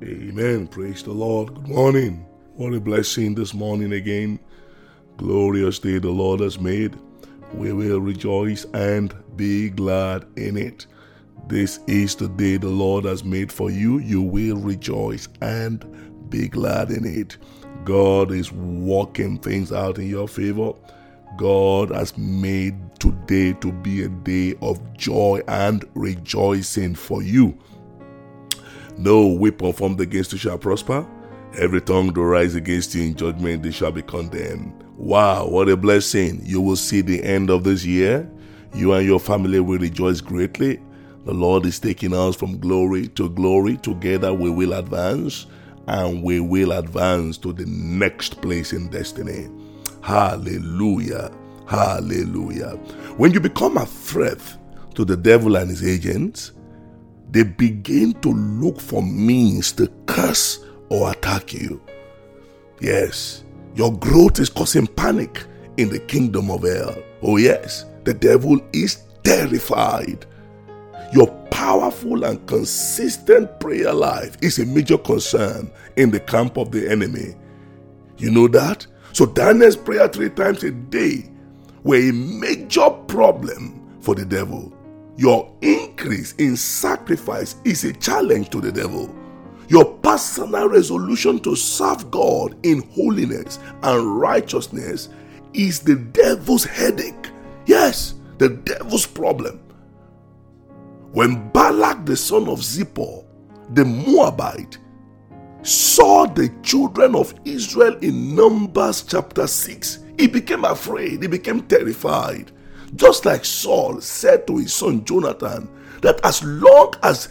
Amen. Praise the Lord. Good morning. What a blessing this morning again. Glorious day the Lord has made. We will rejoice and be glad in it. This is the day the Lord has made for you. You will rejoice and be glad in it. God is working things out in your favor. God has made today to be a day of joy and rejoicing for you. No weapon formed against you shall prosper. Every tongue that rise against you in judgment, they shall be condemned. Wow, what a blessing. You will see the end of this year. You and your family will rejoice greatly. The Lord is taking us from glory to glory. Together we will advance and we will advance to the next place in destiny. Hallelujah. Hallelujah. When you become a threat to the devil and his agents, they begin to look for means to curse or attack you. Yes, your growth is causing panic in the kingdom of hell. Oh, yes, the devil is terrified. Your powerful and consistent prayer life is a major concern in the camp of the enemy. You know that? So, Daniel's prayer three times a day were a major problem for the devil. Your increase in sacrifice is a challenge to the devil. Your personal resolution to serve God in holiness and righteousness is the devil's headache. Yes, the devil's problem. When Balak, the son of Zippor, the Moabite, saw the children of Israel in Numbers chapter 6, he became afraid, he became terrified. Just like Saul said to his son Jonathan, that as long as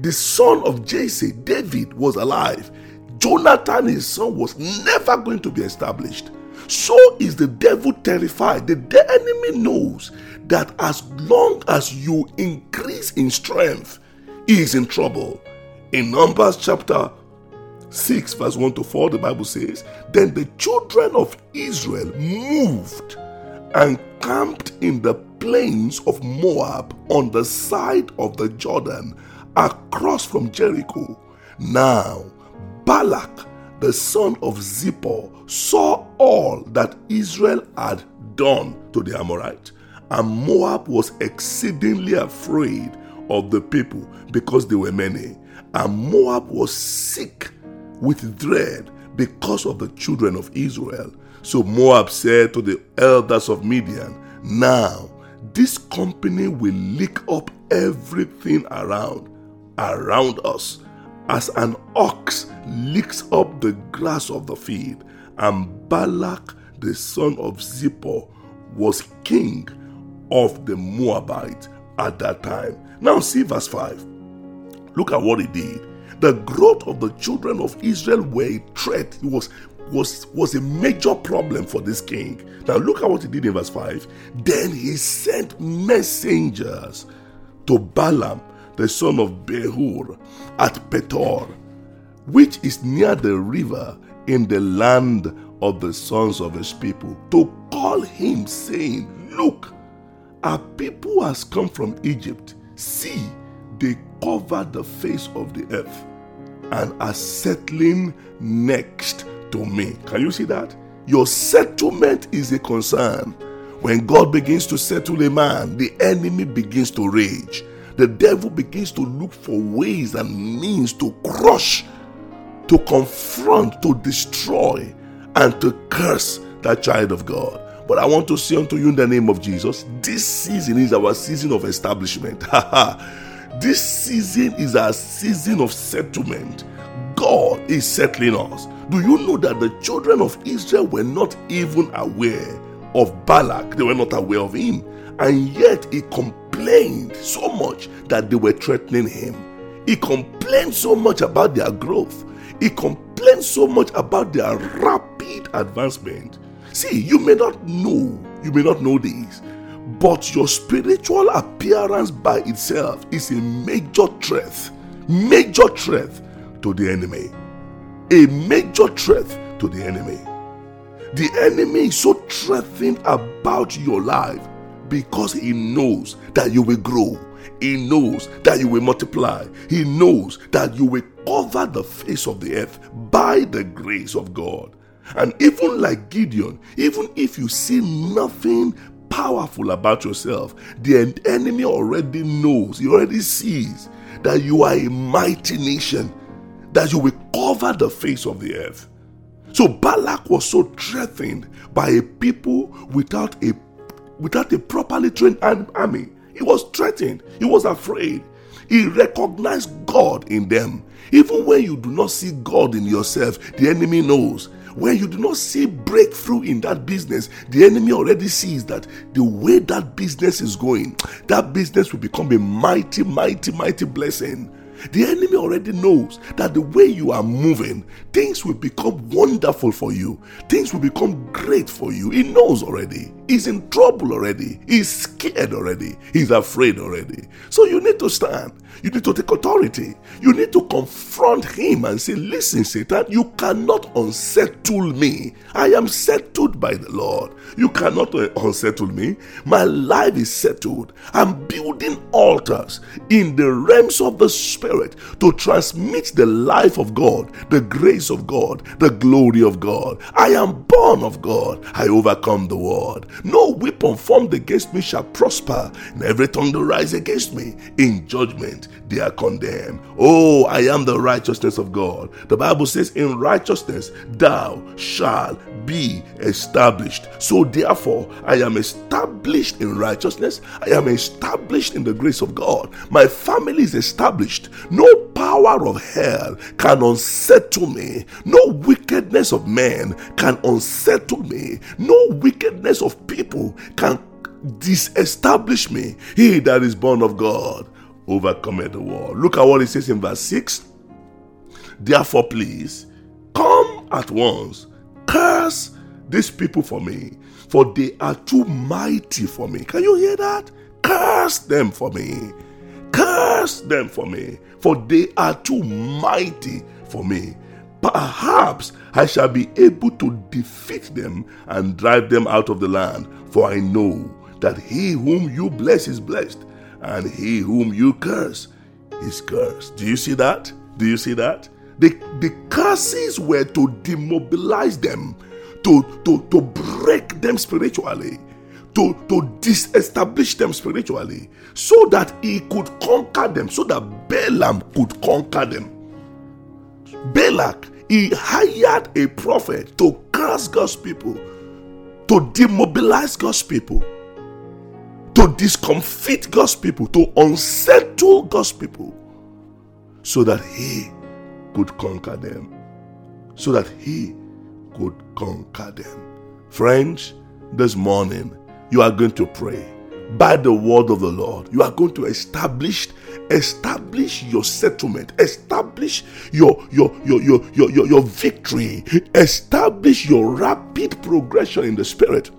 the son of Jesse, David, was alive, Jonathan, his son, was never going to be established. So is the devil terrified. The, the enemy knows that as long as you increase in strength, he is in trouble. In Numbers chapter 6, verse 1 to 4, the Bible says, Then the children of Israel moved and camped in the plains of Moab on the side of the Jordan across from Jericho. Now, Balak, the son of Zippor, saw all that Israel had done to the Amorite, and Moab was exceedingly afraid of the people because they were many, and Moab was sick with dread because of the children of Israel. So Moab said to the elders of Midian, Now this company will lick up everything around, around us, as an ox licks up the grass of the field. And Balak, the son of Zippor, was king of the Moabites at that time. Now see verse 5. Look at what he did. The growth of the children of Israel were a threat. It was was, was a major problem for this king. Now, look at what he did in verse 5. Then he sent messengers to Balaam, the son of Beor, at Pethor, which is near the river in the land of the sons of his people, to call him, saying, Look, our people has come from Egypt. See, they cover the face of the earth and are settling next to me. Can you see that? Your settlement is a concern. When God begins to settle a man, the enemy begins to rage. The devil begins to look for ways and means to crush, to confront, to destroy, and to curse that child of God. But I want to say unto you in the name of Jesus, this season is our season of establishment. this season is our season of settlement. God is settling us. Do you know that the children of Israel were not even aware of Balak? They were not aware of him. And yet he complained so much that they were threatening him. He complained so much about their growth. He complained so much about their rapid advancement. See, you may not know, you may not know this, but your spiritual appearance by itself is a major threat, major threat to the enemy a major threat to the enemy. The enemy is so threatening about your life because he knows that you will grow. He knows that you will multiply. He knows that you will cover the face of the earth by the grace of God. And even like Gideon, even if you see nothing powerful about yourself, the enemy already knows, he already sees that you are a mighty nation, that you will cover the face of the earth. So Balak was so threatened by a people without a without a properly trained army. He was threatened. He was afraid. He recognized God in them. Even when you do not see God in yourself, the enemy knows. When you do not see breakthrough in that business, the enemy already sees that the way that business is going, that business will become a mighty, mighty, mighty blessing. The enemy already knows that the way you are moving, things will become wonderful for you. Things will become great for you. He knows already. He's in trouble already. He's scared already. He's afraid already. So you need to stand. You need to take authority. You need to confront him and say, Listen, Satan, you cannot unsettle me. I am settled by the Lord. You cannot unsettle me. My life is settled. I'm building altars in the realms of the Spirit to transmit the life of God, the grace of God, the glory of God. I am born of God. I overcome the world. No weapon formed against me shall prosper, and every tongue that rise against me in judgment they are condemned. Oh, I am the righteousness of God. The Bible says, In righteousness thou shalt be established. So therefore, I am established in righteousness. I am established in the grace of God. My family is established. No power of hell can unsettle me. No wickedness of man can unsettle me. No wickedness of people can disestablish me. He that is born of God overcometh the world. Look at what it says in verse 6. Therefore, please come at once, curse these people for me, for they are too mighty for me. Can you hear that? Curse them for me. Curse them for me, for they are too mighty for me. Perhaps I shall be able to defeat them and drive them out of the land, for I know that he whom you bless is blessed, and he whom you curse is cursed. Do you see that? Do you see that? The, the curses were to demobilize them, to, to, to break them spiritually, to, to disestablish them spiritually, so that he could conquer them, so that Balaam could conquer them. Balak, he hired a prophet to curse God's people, to demobilize God's people to discomfit God's people, to unsettle God's people, so that He could conquer them. So that He could conquer them. Friends, this morning you are going to pray by the word of the Lord. You are going to establish establish your settlement, establish your your your your your, your, your victory, establish your rapid progression in the spirit.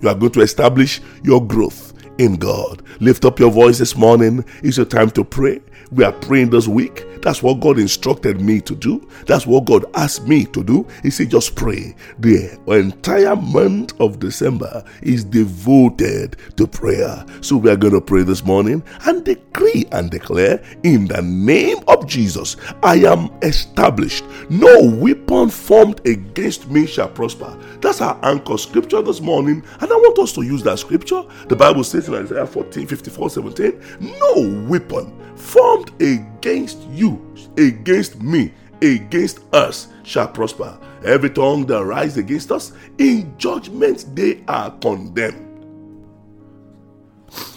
You are going to establish your growth in God. Lift up your voice this morning. It's your time to pray. We are praying this week. That's what God instructed me to do. That's what God asked me to do. He said, just pray. The entire month of December is devoted to prayer. So we are going to pray this morning and decree and declare in the name of Jesus, I am established. No weapon formed against me shall prosper. That's our anchor scripture this morning. And I want us to use that scripture. The Bible says in Isaiah 14 54 17, no weapon formed against you, against me, against us shall prosper. Every tongue that rises against us, in judgment they are condemned.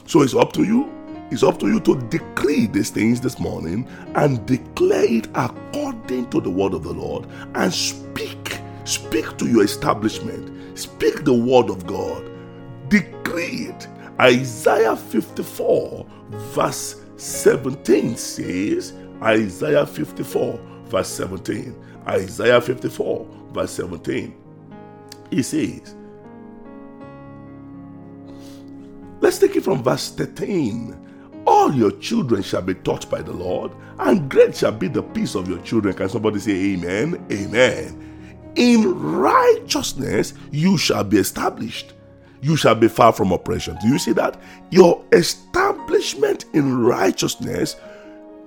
So it's up to you. It's up to you to decree these things this morning and declare it according to the word of the Lord and speak. Speak to your establishment. Speak the word of God. Decree it. Isaiah 54, verse 17 says, Isaiah 54, verse 17. Isaiah 54, verse 17. He says, Let's take it from verse 13. All your children shall be taught by the Lord, and great shall be the peace of your children. Can somebody say amen? Amen. In righteousness you shall be established. you shall be far from oppression. Do you see that? Your establishment in righteousness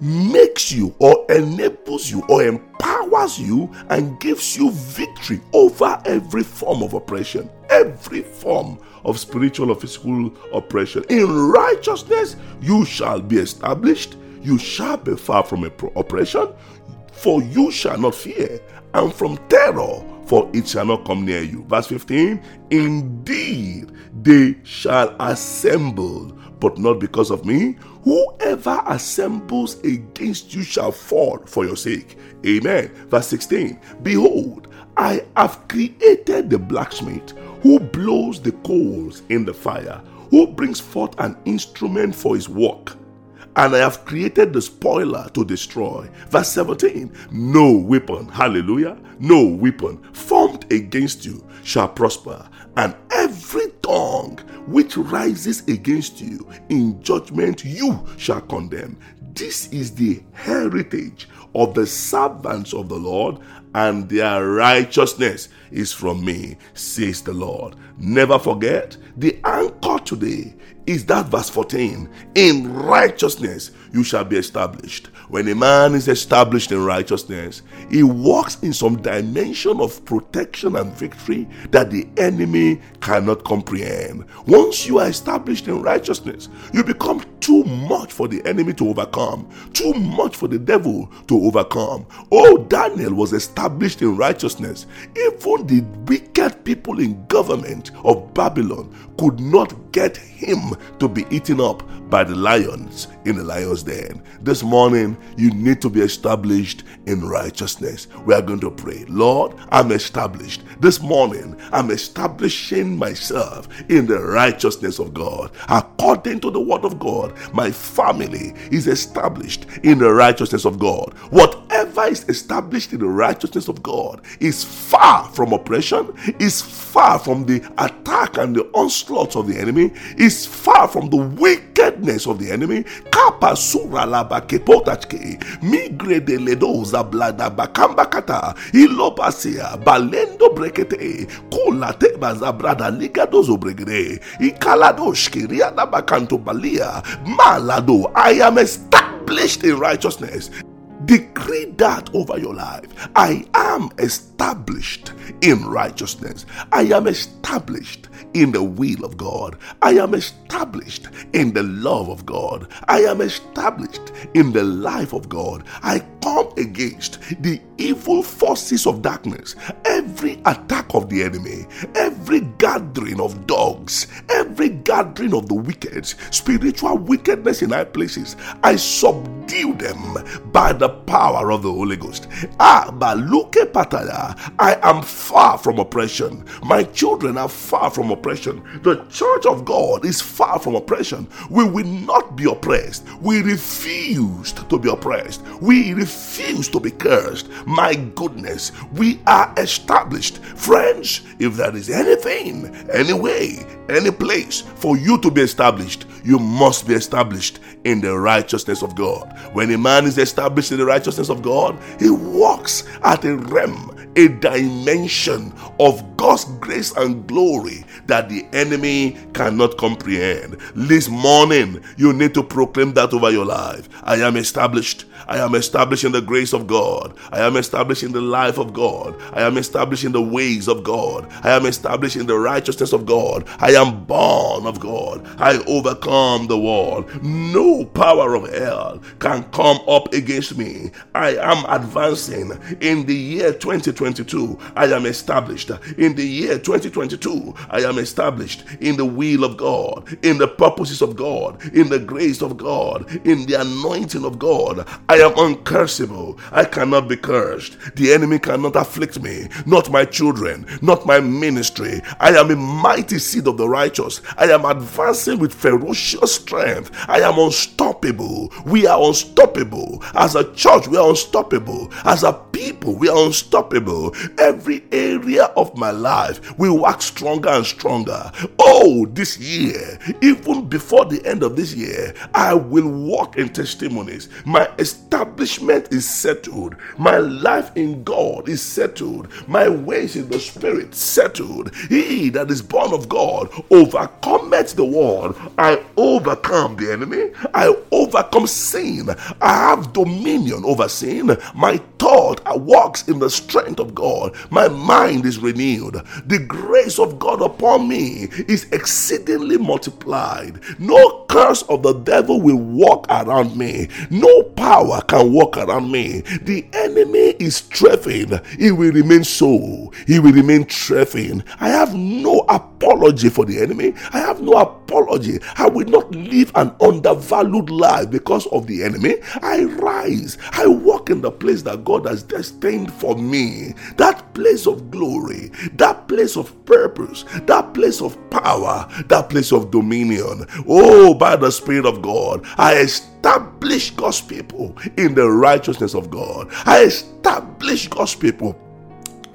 makes you or enables you or empowers you and gives you victory over every form of oppression, every form of spiritual or physical oppression. In righteousness, you shall be established, you shall be far from oppression, for you shall not fear, and from terror, for it shall not come near you. Verse 15 Indeed, they shall assemble, but not because of me. Whoever assembles against you shall fall for your sake. Amen. Verse 16 Behold, I have created the blacksmith who blows the coals in the fire, who brings forth an instrument for his work and I have created the spoiler to destroy. Verse 17 No weapon, hallelujah, no weapon formed against you shall prosper, and every tongue which rises against you in judgment you shall condemn. This is the heritage of the servants of the Lord, and their righteousness is from me, says the Lord. Never forget the anchor today is that verse 14 in righteousness you shall be established. When a man is established in righteousness he walks in some dimension of protection and victory that the enemy cannot comprehend. Once you are established in righteousness you become too much for the enemy to overcome too much for the devil to overcome. Oh daniel was established in righteousness. Even the wicked people in government of babylon could not get him to be eaten up by the lions in the lion's den. This morning, you need to be established in righteousness. We are going to pray. Lord, I'm established. This morning, I'm establishing myself in the righteousness of God. According to the word of God, my family is established in the righteousness of God. Whatever is established in the righteousness of God is far from oppression, is far from the attack and the onslaught of the enemy, is far from the wickedness of the enemy. Kapasura laba kepotachke, migre de ledoza blada bakambakata, ilopasia, balendo brekete, kulate bazabrada ligadozo bregre, ikaladoshki riada bakanto balia, malado, I am established in righteousness. Decree that over your life. I am established in righteousness. I am established in the will of God. I am established in the love of God. I am established in the life of God. I come against the evil forces of darkness, every attack of the enemy, every gathering of dogs, every gathering of the wicked, spiritual wickedness in high places. I subdue them by the power of the Holy Ghost. Ah, Baluke Pataya, I am far from oppression. My children are far from oppression. The church of God is far from oppression. We will not be oppressed. We refused to be oppressed. We refuse to be cursed. My goodness, we are established. Friends, if there is anything, any way, any place for you to be established, you must be established in the righteousness of God. When a man is established in the righteousness of God, he walks at a realm, a dimension of God's grace and glory that the enemy cannot comprehend. This morning, you need to proclaim that over your life. I am established. I am establishing the grace of God. I am establishing the life of God. I am establishing the ways of God. I am establishing the righteousness of God. I am born of God. I overcome the world. No power of hell can come up against me. I am advancing in the year 2022. I am established in the year 2022. I am established in the will of God, in the purposes of God, in the grace of God, in the anointing of God. I am uncursable. I cannot be cursed. The enemy cannot afflict me, not my children, not my ministry. I am a mighty seed of the righteous. I am advancing with ferocious strength. I am unstoppable. We are unstoppable. As a church, we are unstoppable. As a people, we are unstoppable. Every area of my life will work stronger and stronger. Oh, this year, even before the end of this year, I will walk in testimonies. My establishment is settled. My life in God is settled. My ways in the Spirit settled. He that is born of God overcometh the world. I overcome the enemy. I overcome sin. I have dominion over sin. My thought walks in the strength of God. My mind is renewed. The grace of God upon me is exceedingly multiplied. No curse of the devil will walk around me. No power can walk around me. The enemy is strengthened. He will remain so. He will remain strengthened. I have no apology for the enemy. I have no apology. I will not live an undervalued life because of the enemy. I rise. I walk in the place that God has destined for me. That place of glory, that place of purpose, that place of power, that place of dominion. Oh, by the Spirit of God, I establish God's people in the righteousness of God. I establish God's people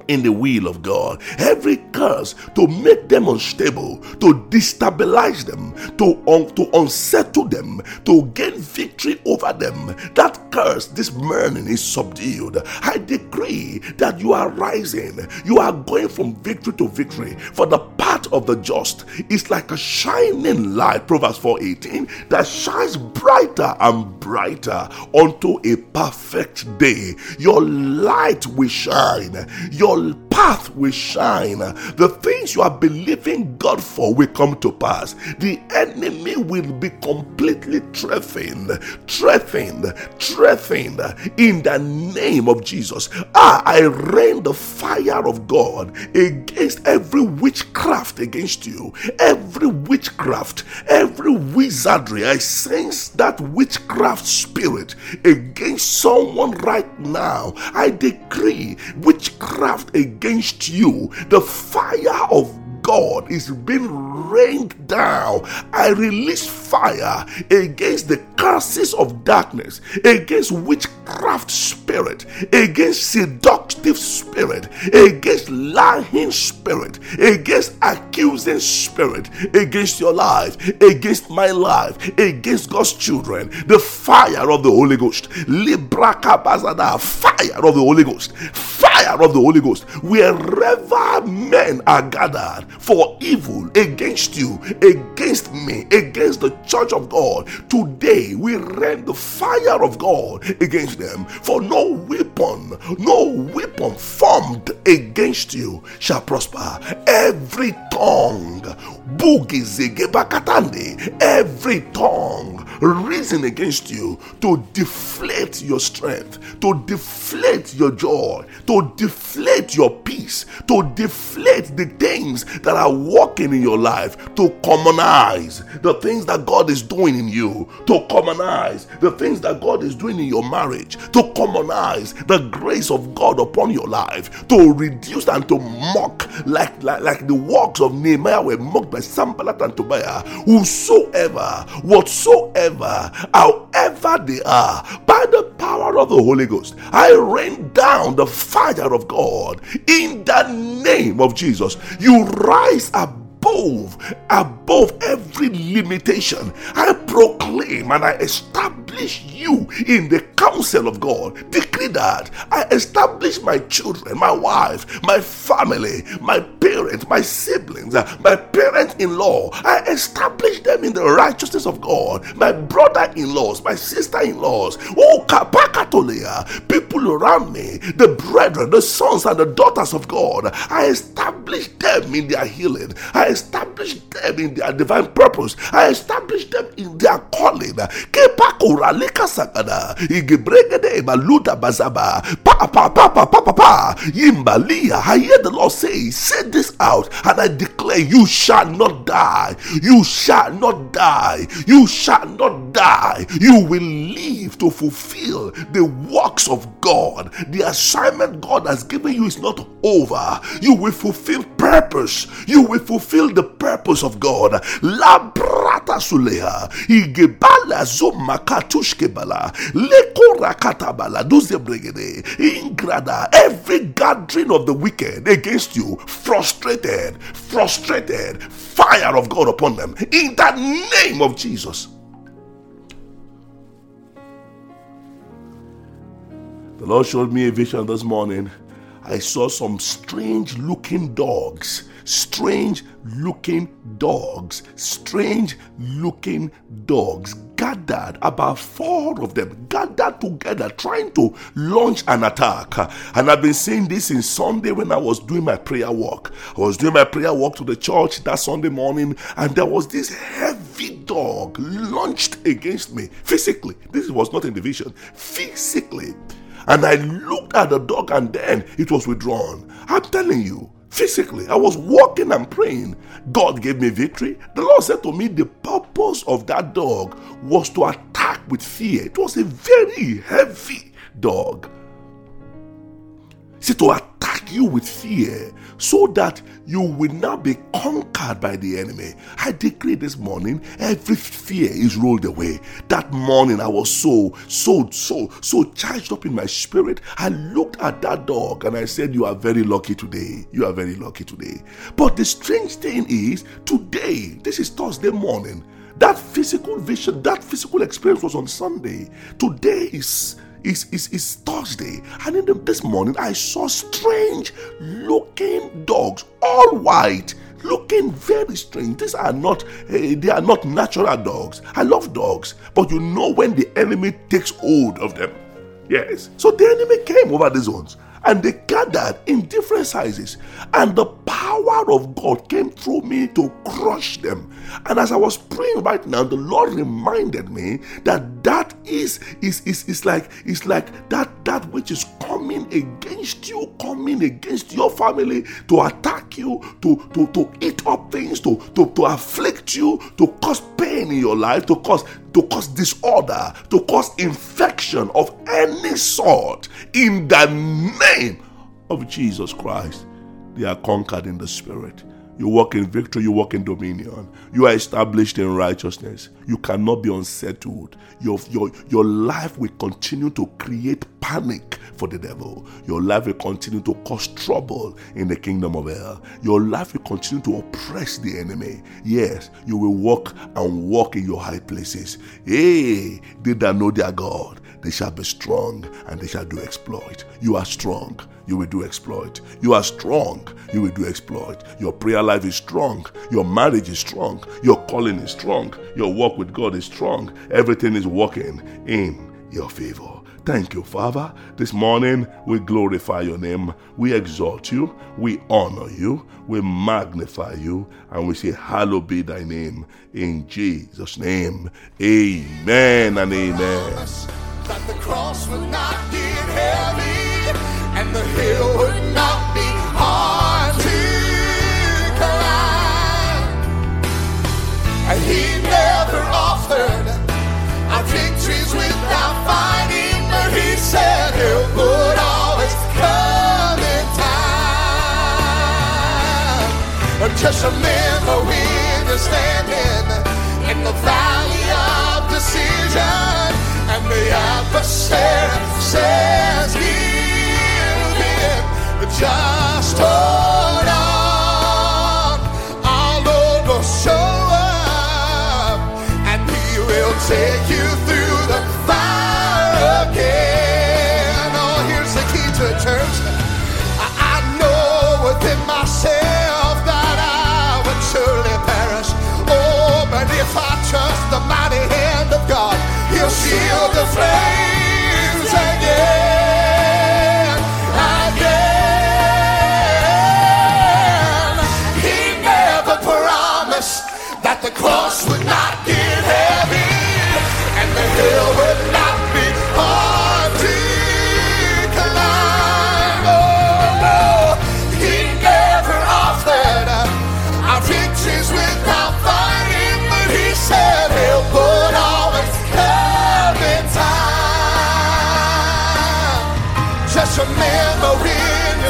in the will of God. Every curse to make them unstable, to destabilize them, to, un- to unsettle them, to gain victory over them. That curse this morning is subdued. I decree that you are rising. You are going from victory to victory. For the path of the just is like a shining light, Proverbs 4:18, that shines brighter and brighter unto a perfect day. Your light will shine. Your your path will shine. The things you are believing God for will come to pass. The enemy will be completely threatened, threatened, threatened in the name of Jesus. Ah, I rain the fire of God against every witchcraft against you, every witchcraft, every wizardry. I sense that witchcraft spirit against someone right now. I decree witchcraft against you, the fire of God is being rained down. I release fire against the curses of darkness, against witchcraft spirit, against seductive spirit, against lying spirit, against accusing spirit, against your life, against my life, against God's children. The fire of the Holy Ghost. Libraka bazada, fire of the Holy Ghost. Fire of the Holy Ghost. Wherever men are gathered, for evil against you, against me, against the church of God. Today we rain the fire of God against them. For no weapon, no weapon formed against you shall prosper. Every tongue, every tongue reason against you to deflate your strength, to deflate your joy, to deflate your peace, to deflate the things that are working in your life, to commonize the things that God is doing in you, to commonize the things that God is doing in your marriage, to commonize the grace of God upon your life, to reduce and to mock like, like, like the works of Nehemiah were mocked by Sanballat and Tobiah, whosoever, whatsoever, however they are, by the power of the Holy Ghost, I rain down the fire of God in the name of Jesus. You rise above, above every limitation. I proclaim and I establish you in the counsel of God. Decree that I establish my children, my wife, my family, my parents, my siblings, uh, my parents in law. I establish them in the righteousness of God. My brother in laws, my sister in laws. Oh, people around me, the brethren, the sons and the daughters of God. I establish them in their healing. I establish them in their divine purpose. I establish them in their calling. Pa pa pa pa pa pa pa. I hear the Lord say, say this out, and I declare, you shall not die. You shall not die. You shall not die. You will live to fulfill the works of God. The assignment God has given you is not over. You will fulfill purpose. You will fulfill the purpose of God. La brata suleha. Igebala zomakatushkebala. Lekora katabala. Duzebregede. Ingrada. Every gathering of the wicked against you, frustrated, frustrated, fire of God upon them. In the name of Jesus. The Lord showed me a vision this morning. I saw some strange looking dogs, strange looking dogs, strange looking dogs gathered, about four of them gathered together trying to launch an attack. And I've been saying this in Sunday when I was doing my prayer walk. I was doing my prayer walk to the church that Sunday morning, and there was this heavy dog launched against me physically. This was not in the vision, physically. And I looked at the dog and then it was withdrawn. I'm telling you, physically, I was walking and praying. God gave me victory. The Lord said to me, the purpose of that dog was to attack with fear. It was a very heavy dog. See, to attack you with fear so that you will not be conquered by the enemy. I decree this morning, every fear is rolled away. That morning, I was so, so, so, so charged up in my spirit. I looked at that dog and I said, You are very lucky today. You are very lucky today. But the strange thing is, today, this is Thursday morning, that physical vision, that physical experience was on Sunday. Today is is, is, is Thursday, and in the, this morning I saw strange looking dogs, all white, looking very strange. These are not uh, they are not natural dogs. I love dogs, but you know when the enemy takes hold of them. Yes. So the enemy came over these ones and they gathered in different sizes. And the power of God came through me to crush them. And as I was praying right now, the Lord reminded me that that is is is, is like is like that that which is coming against you, coming against your family to attack you, to to to eat up things, to to to afflict you, to cause pain in your life, to cause to cause disorder, to cause infection of any sort in the name of Jesus Christ. They are conquered in the spirit. You walk in victory, you walk in dominion. You are established in righteousness. You cannot be unsettled. Your, your, your life will continue to create panic for the devil. Your life will continue to cause trouble in the kingdom of hell. Your life will continue to oppress the enemy. Yes, you will walk and walk in your high places. Hey, they that know their God, they shall be strong and they shall do exploit. You are strong, you will do exploit. You are strong, you will do exploit. Your prayer life is strong, your marriage is strong, your calling is strong, your walk with God is strong. Everything is working in your favor. Thank you, Father. This morning we glorify your name, we exalt you, we honor you, we magnify you, and we say, Hallowed be thy name. In Jesus' name. Amen and amen says give in. Just hold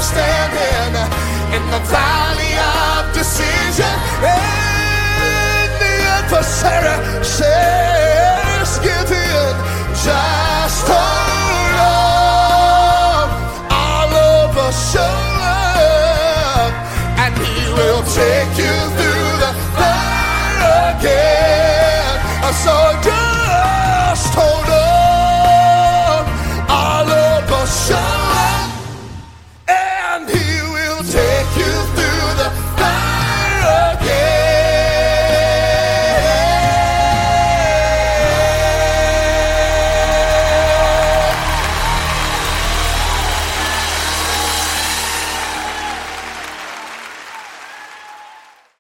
standing in the valley